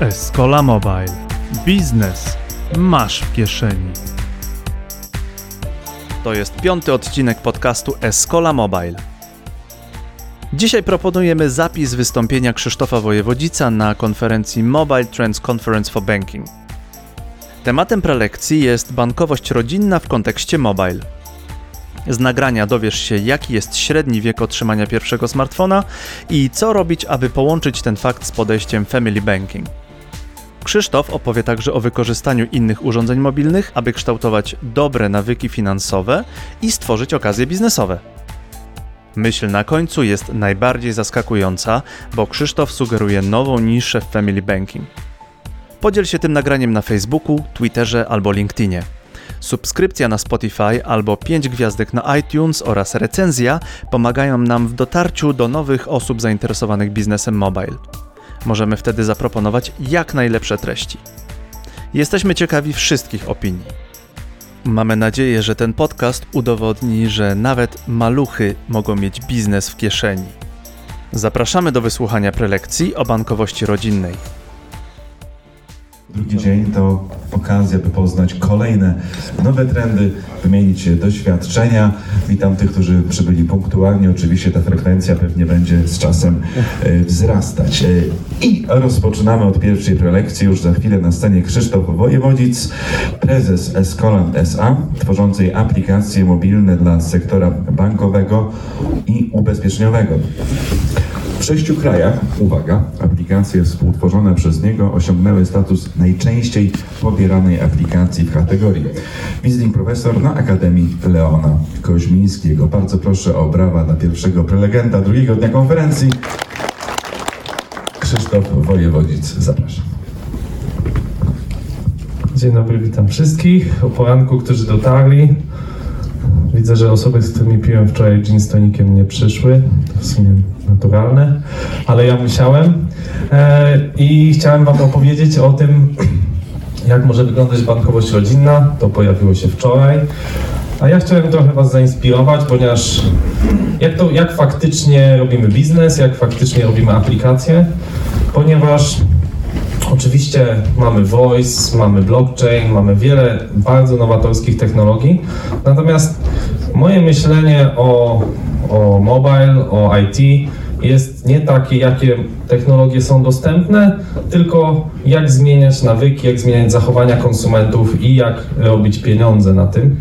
Escola Mobile. Biznes masz w kieszeni. To jest piąty odcinek podcastu Escola Mobile. Dzisiaj proponujemy zapis wystąpienia Krzysztofa Wojewodzica na konferencji Mobile Trends Conference for Banking. Tematem prelekcji jest bankowość rodzinna w kontekście mobile. Z nagrania dowiesz się, jaki jest średni wiek otrzymania pierwszego smartfona i co robić, aby połączyć ten fakt z podejściem family banking. Krzysztof opowie także o wykorzystaniu innych urządzeń mobilnych, aby kształtować dobre nawyki finansowe i stworzyć okazje biznesowe. Myśl na końcu jest najbardziej zaskakująca, bo Krzysztof sugeruje nową niszę w family banking. Podziel się tym nagraniem na Facebooku, Twitterze albo LinkedInie. Subskrypcja na Spotify albo 5 gwiazdek na iTunes oraz recenzja pomagają nam w dotarciu do nowych osób zainteresowanych biznesem mobile. Możemy wtedy zaproponować jak najlepsze treści. Jesteśmy ciekawi wszystkich opinii. Mamy nadzieję, że ten podcast udowodni, że nawet maluchy mogą mieć biznes w kieszeni. Zapraszamy do wysłuchania prelekcji o bankowości rodzinnej. Drugi dzień to okazja, by poznać kolejne nowe trendy, wymienić doświadczenia. Witam tych, którzy przybyli punktualnie. Oczywiście ta frekwencja pewnie będzie z czasem e, wzrastać. E, I rozpoczynamy od pierwszej prelekcji. Już za chwilę na scenie Krzysztof Wojewodzic, prezes Escolant SA, tworzącej aplikacje mobilne dla sektora bankowego i ubezpieczeniowego. W sześciu krajach, uwaga, aplikacje współtworzone przez niego osiągnęły status najczęściej pobieranej aplikacji w kategorii. Visiting profesor na Akademii Leona Koźmińskiego. Bardzo proszę o brawa dla pierwszego prelegenta drugiego dnia konferencji. Krzysztof Wojewodzic, zapraszam. Dzień dobry, witam wszystkich. O poranku, którzy dotarli. Widzę, że osoby, z którymi piłem wczoraj gin z tonikiem nie przyszły. To w sumie naturalne, ale ja musiałem. E, I chciałem Wam opowiedzieć o tym, jak może wyglądać bankowość rodzinna. To pojawiło się wczoraj. A ja chciałem trochę Was zainspirować, ponieważ jak, to, jak faktycznie robimy biznes, jak faktycznie robimy aplikacje, ponieważ Oczywiście mamy voice, mamy blockchain, mamy wiele bardzo nowatorskich technologii, natomiast moje myślenie o, o mobile, o IT jest nie takie, jakie technologie są dostępne, tylko jak zmieniać nawyki, jak zmieniać zachowania konsumentów i jak robić pieniądze na tym.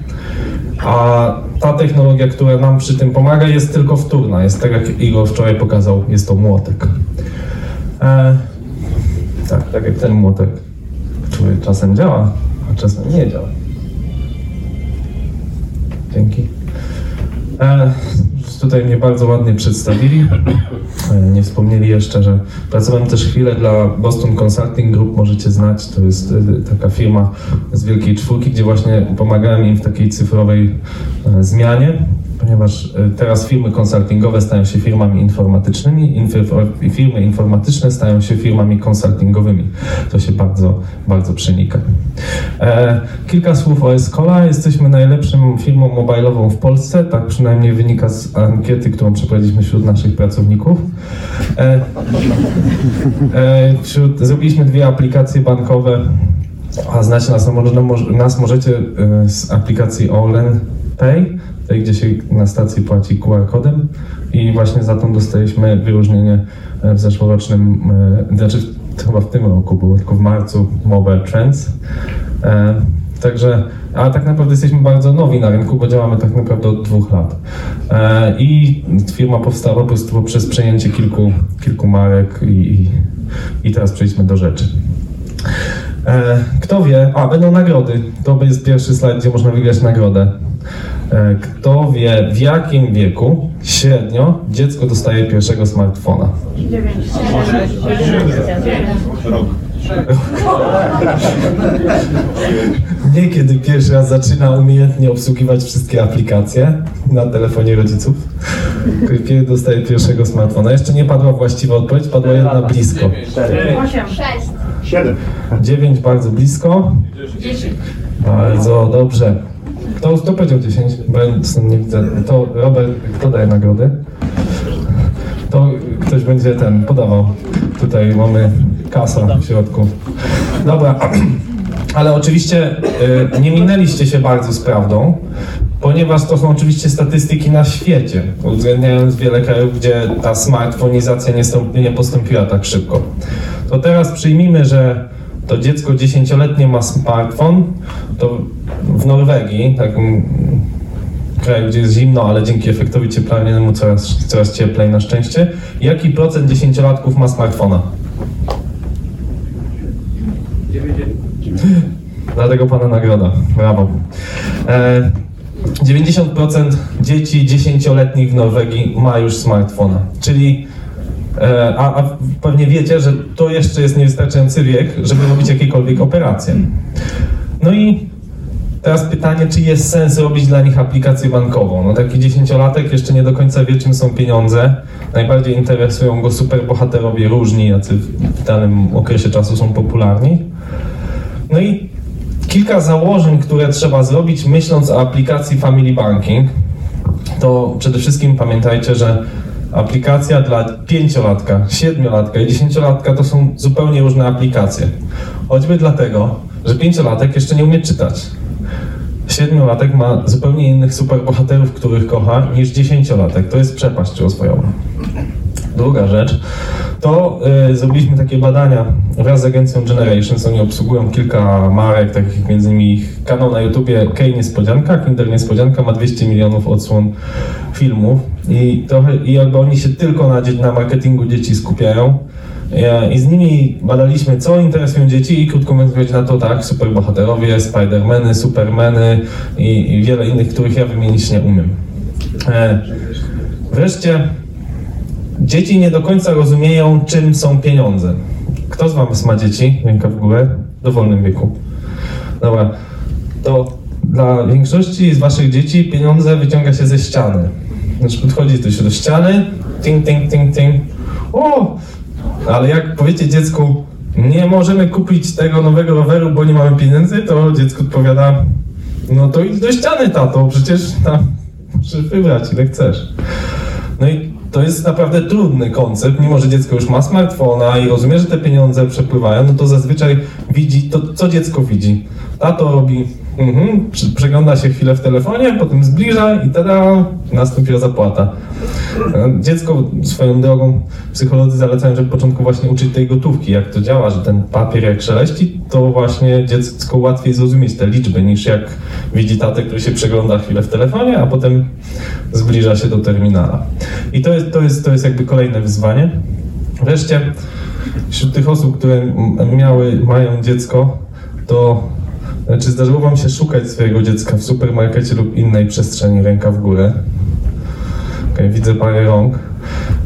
A ta technologia, która nam przy tym pomaga, jest tylko wtórna. Jest tak, jak Igor wczoraj pokazał, jest to młotek. E tak, tak jak ten młotek, który czasem działa, a czasem nie działa. Dzięki. E, tutaj mnie bardzo ładnie przedstawili. E, nie wspomnieli jeszcze, że pracowałem też chwilę dla Boston Consulting Group, możecie znać, to jest e, taka firma z Wielkiej Czwórki, gdzie właśnie pomagałem im w takiej cyfrowej e, zmianie ponieważ e, teraz firmy konsultingowe stają się firmami informatycznymi, firmy informatyczne stają się firmami konsultingowymi. To się bardzo, bardzo przenika. E, kilka słów o Escola. Jesteśmy najlepszą firmą mobilową w Polsce, tak przynajmniej wynika z ankiety, którą przeprowadziliśmy wśród naszych pracowników. E, wśród, zrobiliśmy dwie aplikacje bankowe, a znacie nas, nas możecie z aplikacji Olen Pay, gdzie się na stacji płaci QR-kodem i właśnie za tą dostaliśmy wyróżnienie e, w zeszłorocznym, e, znaczy chyba w tym roku było, tylko w marcu Mobile Trends. E, także, a tak naprawdę jesteśmy bardzo nowi na rynku, bo działamy tak naprawdę od dwóch lat. I firma powstała po prostu przez przejęcie kilku, kilku marek i, i teraz przejdźmy do rzeczy. Kto wie, a będą nagrody. To jest pierwszy slajd, gdzie można wygrać nagrodę. E, kto wie, w jakim wieku średnio dziecko dostaje pierwszego smartfona? 9. Nie kiedy pierwszy raz zaczyna umiejętnie obsługiwać wszystkie aplikacje na telefonie rodziców. Kiedy dostaje pierwszego smartfona. Jeszcze nie padła właściwa odpowiedź, padła jedna blisko. 8, 6, 7. 9 bardzo blisko. 10. Bardzo dobrze. Kto, kto powiedział 10? Bo ja nie widzę. To Robert, kto daje nagrody? To ktoś będzie ten podawał. Tutaj mamy kasa w środku. Dobra, ale oczywiście y, nie minęliście się bardzo z prawdą, ponieważ to są oczywiście statystyki na świecie, uwzględniając wiele krajów, gdzie ta smartfonizacja nie, nie postąpiła tak szybko. To teraz przyjmijmy, że to dziecko dziesięcioletnie ma smartfon, to w Norwegii, takim kraju, gdzie jest zimno, ale dzięki efektowi cieplarnianemu coraz, coraz cieplej na szczęście, jaki procent dziesięciolatków ma smartfona? Dlatego pana nagroda. Brawo. E, 90% dzieci dziesięcioletnich w Norwegii ma już smartfona. Czyli, a, a pewnie wiecie, że to jeszcze jest niewystarczający wiek, żeby robić jakiekolwiek operacje. No i teraz pytanie, czy jest sens robić dla nich aplikację bankową? No taki dziesięciolatek jeszcze nie do końca wie, czym są pieniądze. Najbardziej interesują go superbohaterowie różni, jacy w danym okresie czasu są popularni. No i kilka założeń, które trzeba zrobić, myśląc o aplikacji Family Banking, to przede wszystkim pamiętajcie, że aplikacja dla pięciolatka, siedmiolatka i dziesięciolatka to są zupełnie różne aplikacje. Choćby dlatego, że pięciolatek jeszcze nie umie czytać. Siedmiolatek ma zupełnie innych superbohaterów, których kocha, niż dziesięciolatek. To jest przepaść rozwojowa. Druga rzecz, to y, zrobiliśmy takie badania wraz z agencją Generations. Oni obsługują kilka marek, takich między innymi kanał na YouTubie Kej Niespodzianka, Kinder Niespodzianka ma 200 milionów odsłon filmów i trochę, i jakby oni się tylko na, na marketingu dzieci skupiają. I z nimi badaliśmy, co interesują dzieci i krótko mówiąc na to tak, superbohaterowie, Spidermany, Supermany i, i wiele innych, których ja wymienić nie umiem. E, wreszcie Dzieci nie do końca rozumieją, czym są pieniądze. Kto z Was ma dzieci? Ręka w górę. W dowolnym wieku. Dobra. To dla większości z Waszych dzieci pieniądze wyciąga się ze ściany. Znaczy podchodzi to się do ściany, ting, ting, ting, ting. O! Ale jak powiecie dziecku, nie możemy kupić tego nowego roweru, bo nie mamy pieniędzy, to dziecko odpowiada, no to idź do ściany, tato, przecież tam możesz wybrać ile chcesz. No i to jest naprawdę trudny koncept, mimo że dziecko już ma smartfona i rozumie, że te pieniądze przepływają, no to zazwyczaj widzi to, co dziecko widzi. Tato robi, mhm, przegląda się chwilę w telefonie, potem zbliża i tada, nastąpiła zapłata. E, Dziecko swoją drogą, psycholodzy zalecają, żeby w początku właśnie uczyć tej gotówki, jak to działa, że ten papier jak szeleści, to właśnie dziecko łatwiej zrozumieć te liczby, niż jak widzi tatę, który się przegląda chwilę w telefonie, a potem zbliża się do terminala. I to jest, to jest, to jest jakby kolejne wyzwanie. Wreszcie wśród tych osób, które miały, mają dziecko, to czy zdarzyło Wam się szukać swojego dziecka w supermarkecie lub innej przestrzeni ręka w górę? Okej, widzę parę rąk.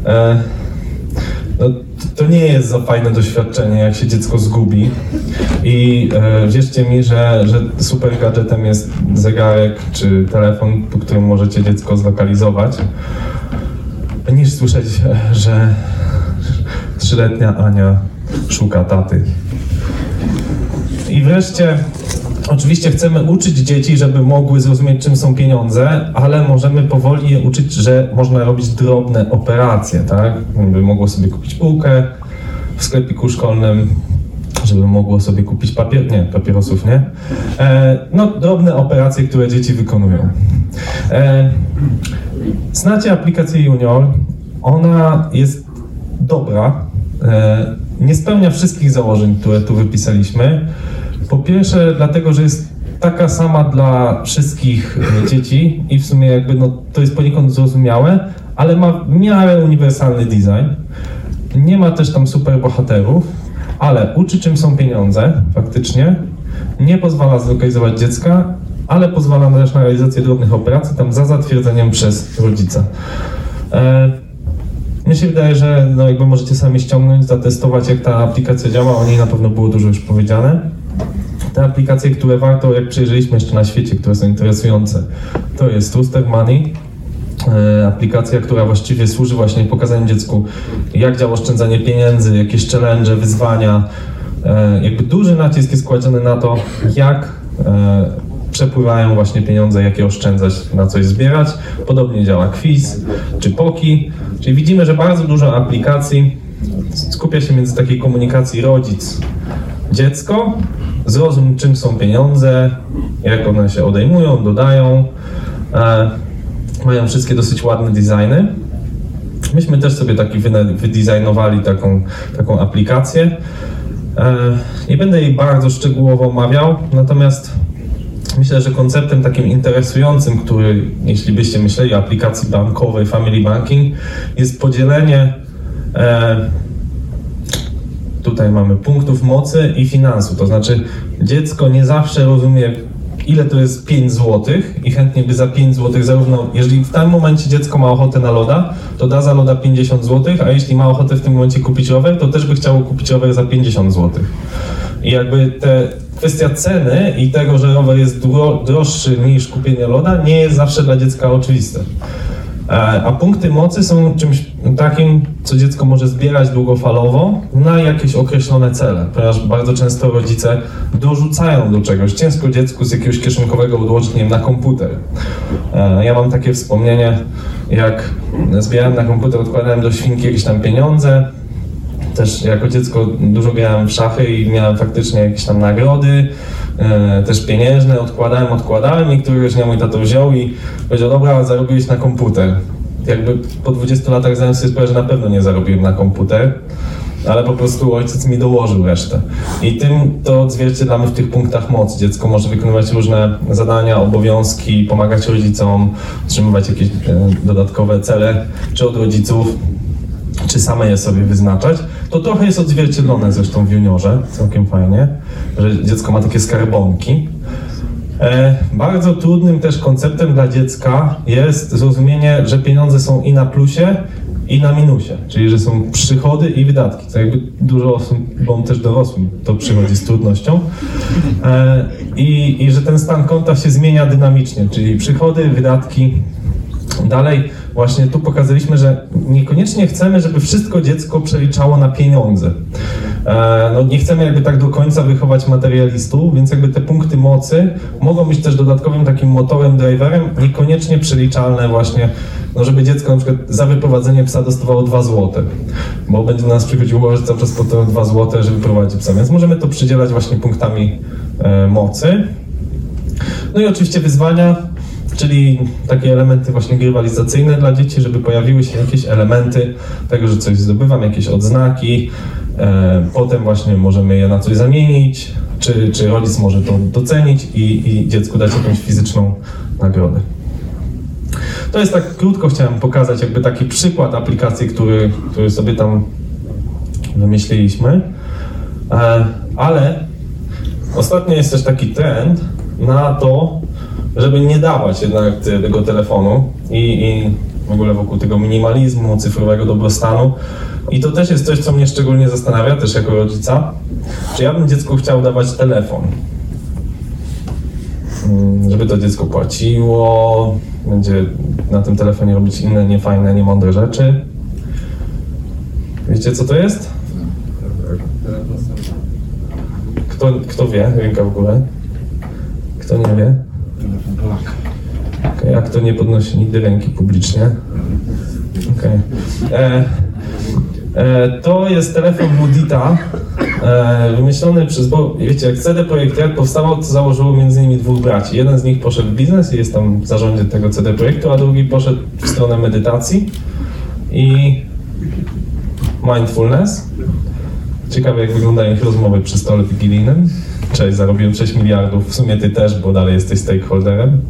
E, no, to nie jest za fajne doświadczenie, jak się dziecko zgubi. I e, wierzcie mi, że, że super gadżetem jest zegarek czy telefon, po którym możecie dziecko zlokalizować, niż słyszeć, e, że trzyletnia Ania szuka taty. I wreszcie, oczywiście chcemy uczyć dzieci, żeby mogły zrozumieć, czym są pieniądze, ale możemy powoli je uczyć, że można robić drobne operacje, tak? Żeby mogło sobie kupić półkę w sklepiku szkolnym, żeby mogło sobie kupić papier, nie, papierosów, nie? E, no, drobne operacje, które dzieci wykonują. E, znacie aplikację Junior? Ona jest dobra, e, nie spełnia wszystkich założeń, które tu wypisaliśmy. Po pierwsze, dlatego, że jest taka sama dla wszystkich e, dzieci i w sumie jakby no, to jest poniekąd zrozumiałe, ale ma miarę uniwersalny design. Nie ma też tam super bohaterów, ale uczy czym są pieniądze faktycznie, nie pozwala zlokalizować dziecka, ale pozwala też na realizację drobnych operacji tam za zatwierdzeniem przez rodzica. E, mnie się wydaje, że no jakby możecie sami ściągnąć, zatestować jak ta aplikacja działa, o niej na pewno było dużo już powiedziane. Te aplikacje, które warto, jak przejrzeliśmy jeszcze na świecie, które są interesujące, to jest Rooster Money, e, aplikacja, która właściwie służy właśnie pokazaniu dziecku, jak działa oszczędzanie pieniędzy, jakieś challenge, wyzwania. E, Jakby duży nacisk jest kładziony na to, jak e, przepływają właśnie pieniądze, jakie oszczędzać, na coś zbierać. Podobnie działa quiz czy poki. Czyli widzimy, że bardzo dużo aplikacji skupia się między takiej komunikacji rodzic dziecko, zrozum czym są pieniądze, jak one się odejmują, dodają. E, mają wszystkie dosyć ładne designy. Myśmy też sobie taki wydesignowali taką, taką aplikację. E, nie będę jej bardzo szczegółowo omawiał, natomiast myślę, że konceptem takim interesującym, który, jeśli byście myśleli o aplikacji bankowej Family Banking, jest podzielenie e, tutaj mamy punktów mocy i finansu. To znaczy, dziecko nie zawsze rozumie, ile to jest 5 zł i chętnie by za 5 zł zarówno, jeżeli w tym momencie dziecko ma ochotę na loda, to da za loda 50 zł, a jeśli ma ochotę w tym momencie kupić rower, to też by chciało kupić rower za 50 zł. I jakby te kwestia ceny i tego, że rower jest droższy niż kupienie loda, nie jest zawsze dla dziecka oczywiste. E, a punkty mocy są czymś takim, co dziecko może zbierać długofalowo na jakieś określone cele, ponieważ bardzo często rodzice dorzucają do czegoś. Ciężko dziecku z jakiegoś kieszonkowego odłączniem na komputer. E, ja mam takie wspomnienie, jak zbierałem na komputer, odkładałem do świnki jakieś tam pieniądze, też jako dziecko dużo grałem w szachy i miałem faktycznie jakieś tam nagrody, e, też pieniężne, odkładałem, odkładałem i któregoś dnia mój tato wziął i powiedział, dobra, zarobiłeś na komputer. Jakby po 20 latach zdałem sobie sprawę, że na pewno nie zarobiłem na komputer, ale po prostu ojciec mi dołożył resztę. I tym to odzwierciedlamy w tych punktach mocy. Dziecko może wykonywać różne zadania, obowiązki, pomagać rodzicom, otrzymywać jakieś e, dodatkowe cele, czy od rodziców, czy same je sobie wyznaczać. To trochę jest odzwierciedlone zresztą w juniorze, całkiem fajnie, że dziecko ma takie skarbonki. E, bardzo trudnym też konceptem dla dziecka jest zrozumienie, że pieniądze są i na plusie, i na minusie, czyli że są przychody i wydatki. To jakby dużo osób, bo też dorosłym to przychodzi z trudnością. E, i, I że ten stan konta się zmienia dynamicznie, czyli przychody, wydatki. Dalej właśnie tu pokazaliśmy, że niekoniecznie chcemy, żeby wszystko dziecko przeliczało na pieniądze. E, no, nie chcemy jakby tak do końca wychować materialistów, więc jakby te punkty mocy mogą być też dodatkowym takim motorem, driverem, niekoniecznie przeliczalne właśnie, no żeby dziecko na przykład za wyprowadzenie psa dostawało 2 zł, bo będzie nas przychodziło, że cały czas po to 2 zł, żeby prowadzić psa, więc możemy to przydzielać właśnie punktami e, mocy. No i oczywiście wyzwania, czyli takie elementy właśnie grywalizacyjne dla dzieci, żeby pojawiły się jakieś elementy tego, że coś zdobywam, jakieś odznaki, e, potem właśnie możemy je na coś zamienić, czy, czy rodzic może to docenić i, i dziecku dać jakąś fizyczną nagrodę. To jest tak krótko chciałem pokazać jakby taki przykład aplikacji, który, który sobie tam wymyśliliśmy, e, ale ostatnio jest też taki trend na to, żeby nie dawać jednak tego telefonu i, i w ogóle wokół tego minimalizmu, cyfrowego dobrostanu. I to też jest coś, co mnie szczególnie zastanawia, też jako rodzica. Czy ja bym dziecku chciał dawać telefon? Mm, żeby to dziecko płaciło, będzie na tym telefonie robić inne niefajne, niemądre rzeczy. Wiecie co to jest? Kto, kto wie? Ręka w górę. Kto nie wie? Okay, jak to nie podnosi nigdy ręki publicznie? Okay. E, e, to jest telefon Mudita, e, wymyślony przez, bo wiecie, jak CD Projekt Red powstawał, to założyło między innymi dwóch braci. Jeden z nich poszedł w biznes i jest tam w zarządzie tego CD Projektu, a drugi poszedł w stronę medytacji i mindfulness. Ciekawe, jak wyglądają ich rozmowy przy stole wigilijnym. Cześć, zarobiłem 6 miliardów, w sumie ty też, bo dalej jesteś stakeholderem.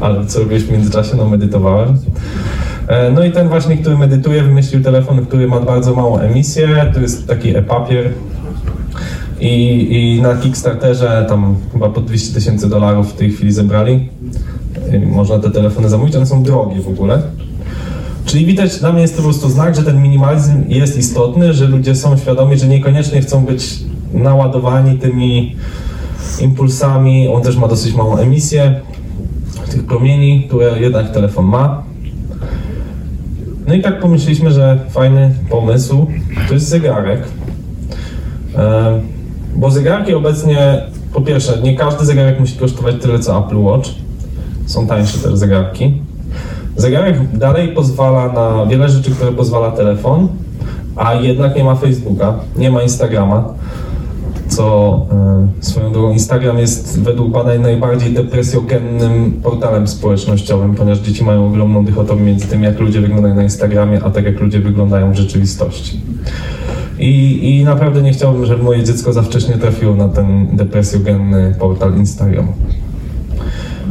Ale co robiłeś w międzyczasie? No medytowałem. E, no i ten właśnie, który medytuje, wymyślił telefon, który ma bardzo małą emisję. To jest taki e-papier. I, I na Kickstarterze tam chyba po 200 tysięcy dolarów w tej chwili zebrali. Można te telefony zamówić, one są drogie w ogóle. Czyli widać, dla mnie jest to po prostu znak, że ten minimalizm jest istotny, że ludzie są świadomi, że niekoniecznie chcą być naładowani tymi impulsami. On też ma dosyć małą emisję tych promieni, które jednak telefon ma. No i tak pomyśleliśmy, że fajny pomysł to jest zegarek. E, bo zegarki obecnie, po pierwsze, nie każdy zegarek musi kosztować tyle co Apple Watch. Są tańsze też zegarki. Zegarek dalej pozwala na wiele rzeczy, które pozwala telefon, a jednak nie ma Facebooka, nie ma Instagrama, co e, swoją drogą Instagram jest według badań najbardziej depresjogennym portalem społecznościowym, ponieważ dzieci mają ogromną dychotomię między tym, jak ludzie wyglądają na Instagramie, a tak jak ludzie wyglądają w rzeczywistości. I, I naprawdę nie chciałbym, żeby moje dziecko za wcześnie trafiło na ten depresjogenny portal Instagram.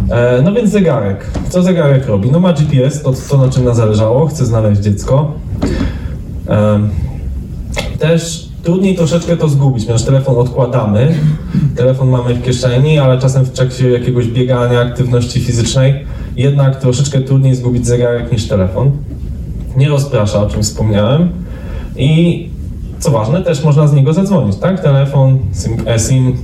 E, no więc zegarek. Co zegarek robi? No ma GPS, to, to na czym nas zależało, chce znaleźć dziecko. E, też trudniej troszeczkę to zgubić, ponieważ telefon odkładamy, telefon mamy w kieszeni, ale czasem w trakcie jakiegoś biegania, aktywności fizycznej, jednak troszeczkę trudniej zgubić zegarek niż telefon. Nie rozprasza, o czym wspomniałem. I co ważne, też można z niego zadzwonić, tak? Telefon, SIM, eSIM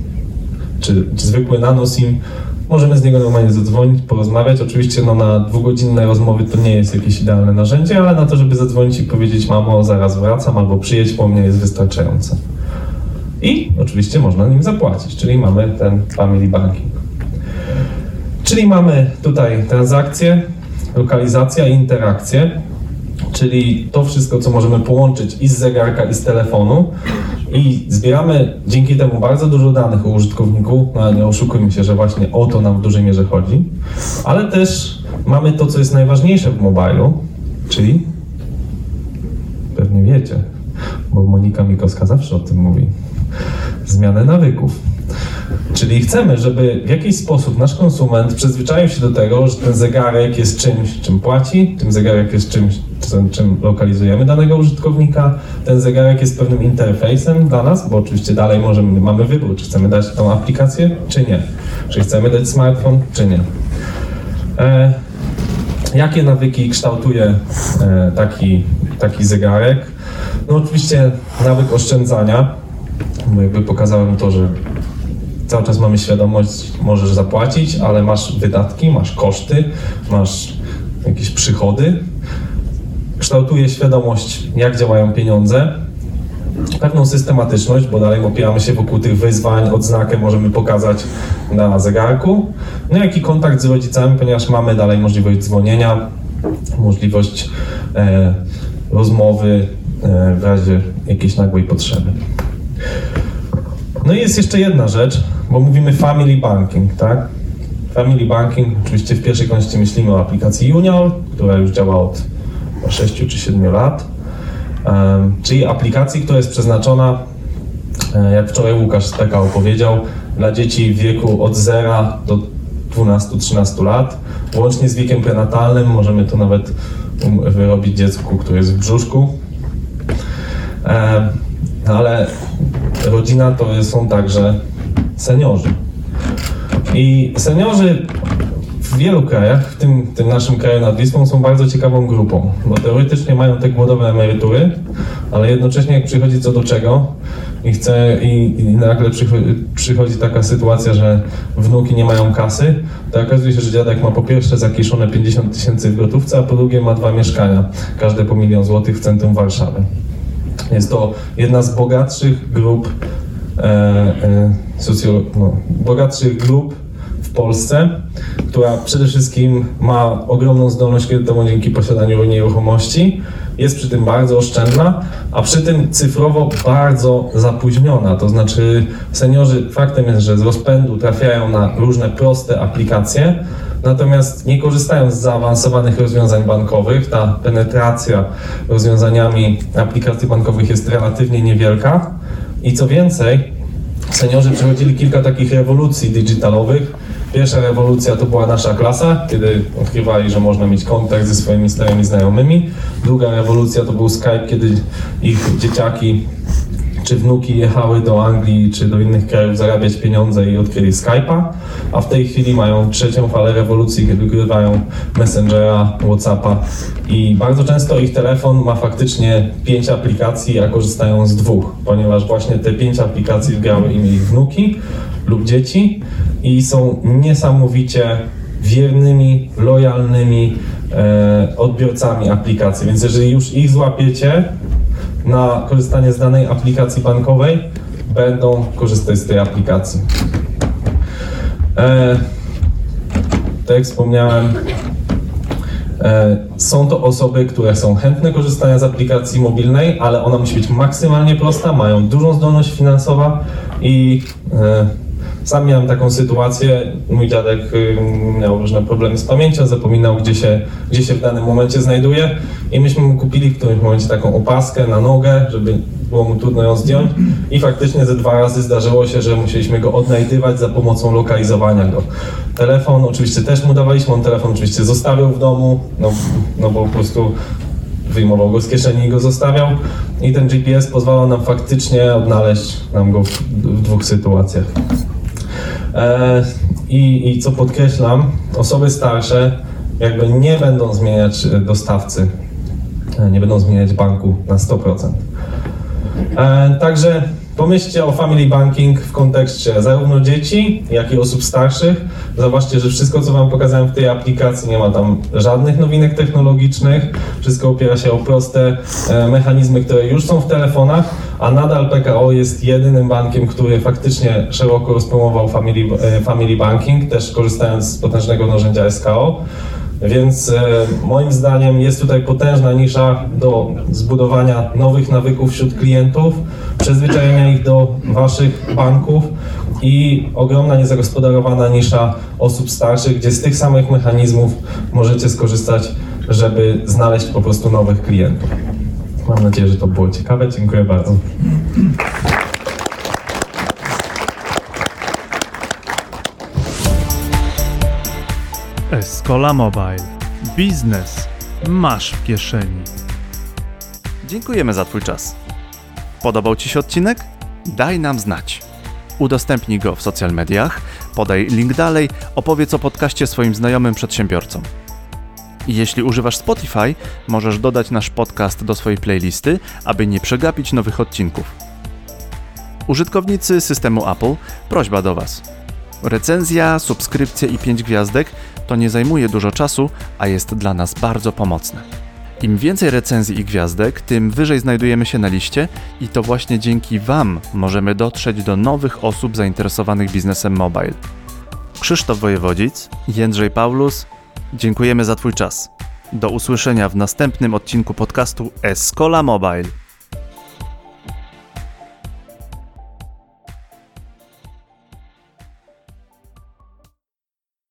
czy, czy zwykły nano SIM Możemy z niego normalnie zadzwonić, porozmawiać. Oczywiście no, na dwugodzinne rozmowy to nie jest jakieś idealne narzędzie, ale na to, żeby zadzwonić i powiedzieć mamo, zaraz wracam albo przyjedź po mnie jest wystarczające. I oczywiście można nim zapłacić, czyli mamy ten family banking. Czyli mamy tutaj transakcje, lokalizacja i interakcje, czyli to wszystko, co możemy połączyć i z zegarka, i z telefonu, i zbieramy dzięki temu bardzo dużo danych o użytkowniku, no nie oszukujmy się, że właśnie o to nam w dużej mierze chodzi, ale też mamy to, co jest najważniejsze w mobilu, czyli pewnie wiecie, bo Monika Mikowska zawsze o tym mówi, zmianę nawyków. Czyli chcemy, żeby w jakiś sposób nasz konsument przyzwyczaił się do tego, że ten zegarek jest czymś, czym płaci, ten zegarek jest czymś, czym lokalizujemy danego użytkownika, ten zegarek jest pewnym interfejsem dla nas, bo oczywiście dalej możemy, mamy wybór, czy chcemy dać tą aplikację, czy nie. Czy chcemy dać smartfon, czy nie. E, jakie nawyki kształtuje e, taki, taki zegarek? No oczywiście nawyk oszczędzania, bo jakby pokazałem to, że cały czas mamy świadomość, możesz zapłacić, ale masz wydatki, masz koszty, masz jakieś przychody. Kształtuje świadomość, jak działają pieniądze, pewną systematyczność, bo dalej opieramy się wokół tych wyzwań, odznakę możemy pokazać na zegarku, no jak i kontakt z rodzicami, ponieważ mamy dalej możliwość dzwonienia, możliwość e, rozmowy e, w razie jakiejś nagłej potrzeby. No i jest jeszcze jedna rzecz, bo mówimy family banking, tak? Family banking, oczywiście w pierwszej kolejności myślimy o aplikacji Junior, która już działa od 6 czy 7 lat, czyli aplikacji, która jest przeznaczona, e, jak wczoraj Łukasz z PKO powiedział, dla dzieci w wieku od 0 do 12-13 lat, łącznie z wiekiem prenatalnym, możemy to nawet um, wyrobić dziecku, które jest w brzuszku. Um, ale rodzina to są także seniorzy. I seniorzy w wielu krajach, w tym, tym naszym kraju nad Wisłą, są bardzo ciekawą grupą, bo teoretycznie mają te głodowe emerytury, ale jednocześnie jak przychodzi co do czego i chce i, i nagle przychodzi, przychodzi, taka sytuacja, że wnuki nie mają kasy, to okazuje się, że dziadek ma po pierwsze zakieszone 50 tysięcy w gotówce, a po drugie ma dwa mieszkania, każde po milion złotych w centrum Warszawy. Jest to jedna z bogatszych grup e, e, no, bogatszych grup w Polsce, która przede wszystkim ma ogromną zdolność kredytową dzięki posiadaniu nieruchomości, jest przy tym bardzo oszczędna, a przy tym cyfrowo bardzo zapóźniona. To znaczy seniorzy faktem jest, że z rozpędu trafiają na różne proste aplikacje, natomiast nie korzystają z zaawansowanych rozwiązań bankowych. Ta penetracja rozwiązaniami aplikacji bankowych jest relatywnie niewielka. I co więcej, seniorzy przechodzili kilka takich rewolucji digitalowych. Pierwsza rewolucja to była nasza klasa, kiedy odkrywali, że można mieć kontakt ze swoimi starymi znajomymi. Druga rewolucja to był Skype, kiedy ich dzieciaki czy wnuki jechały do Anglii czy do innych krajów zarabiać pieniądze i odkryli Skype'a, a w tej chwili mają trzecią falę rewolucji, kiedy wygrywają Messengera, Whatsappa i bardzo często ich telefon ma faktycznie pięć aplikacji, a korzystają z dwóch, ponieważ właśnie te pięć aplikacji wgrały im ich wnuki lub dzieci i są niesamowicie wiernymi, lojalnymi e, odbiorcami aplikacji. Więc jeżeli już ich złapiecie, na korzystanie z danej aplikacji bankowej, będą korzystać z tej aplikacji. E, tak jak wspomniałem, E, Są to osoby, które są chętne korzystania z aplikacji mobilnej, ale ona musi być maksymalnie prosta, mają dużą zdolność finansową i e, sam miałem taką sytuację. Mój dziadek y, miał różne problemy z pamięcią, zapominał gdzie się, gdzie się w danym momencie znajduje i myśmy mu kupili w którymś momencie taką opaskę na nogę, żeby było mu trudno ją zdjąć i faktycznie ze dwa razy zdarzyło się, że musieliśmy go odnajdywać za pomocą lokalizowania go. Telefon oczywiście też mu dawaliśmy, on telefon oczywiście zostawiał w domu, no, no bo po prostu wyjmował go z kieszeni i go zostawiał i ten GPS pozwalał nam faktycznie odnaleźć nam go w, w dwóch sytuacjach. E, I, I co podkreślam, osoby starsze jakby nie będą zmieniać e, dostawcy, e, nie będą zmieniać banku na 100%. E, Także pomyślcie o family banking w kontekście zarówno dzieci, jak i osób starszych. Zobaczcie, że wszystko, co Wam pokazałem w tej aplikacji, nie ma tam żadnych nowinek technologicznych. Wszystko opiera się o proste e, mechanizmy, które już są w telefonach, a nadal PKO jest jedynym bankiem, który faktycznie szeroko rozpromował family, e, family banking, też korzystając z potężnego narzędzia SKO. Więc e, moim zdaniem jest tutaj potężna nisza do zbudowania nowych nawyków wśród klientów, przyzwyczajenia ich do waszych banków i ogromna niezagospodarowana nisza osób starszych, gdzie z tych samych mechanizmów możecie skorzystać, żeby znaleźć po prostu nowych klientów. Mam nadzieję, że to było ciekawe. Dziękuję bardzo. Escola Mobile. Biznes masz w kieszeni. Dziękujemy za Twój czas. Podobał Ci się odcinek? Daj nam znać. Udostępnij go w social mediach, podaj link dalej, opowiedz o podcaście swoim znajomym przedsiębiorcom. Jeśli używasz Spotify, możesz dodać nasz podcast do swojej playlisty, aby nie przegapić nowych odcinków. Użytkownicy systemu Apple, prośba do Was. Recenzja, subskrypcje i 5 gwiazdek to nie zajmuje dużo czasu, a jest dla nas bardzo pomocne. Im więcej recenzji i gwiazdek, tym wyżej znajdujemy się na liście i to właśnie dzięki Wam możemy dotrzeć do nowych osób zainteresowanych biznesem mobile. Krzysztof Wojewodzic, Jędrzej Paulus, dziękujemy za Twój czas. Do usłyszenia w następnym odcinku podcastu Escola Mobile.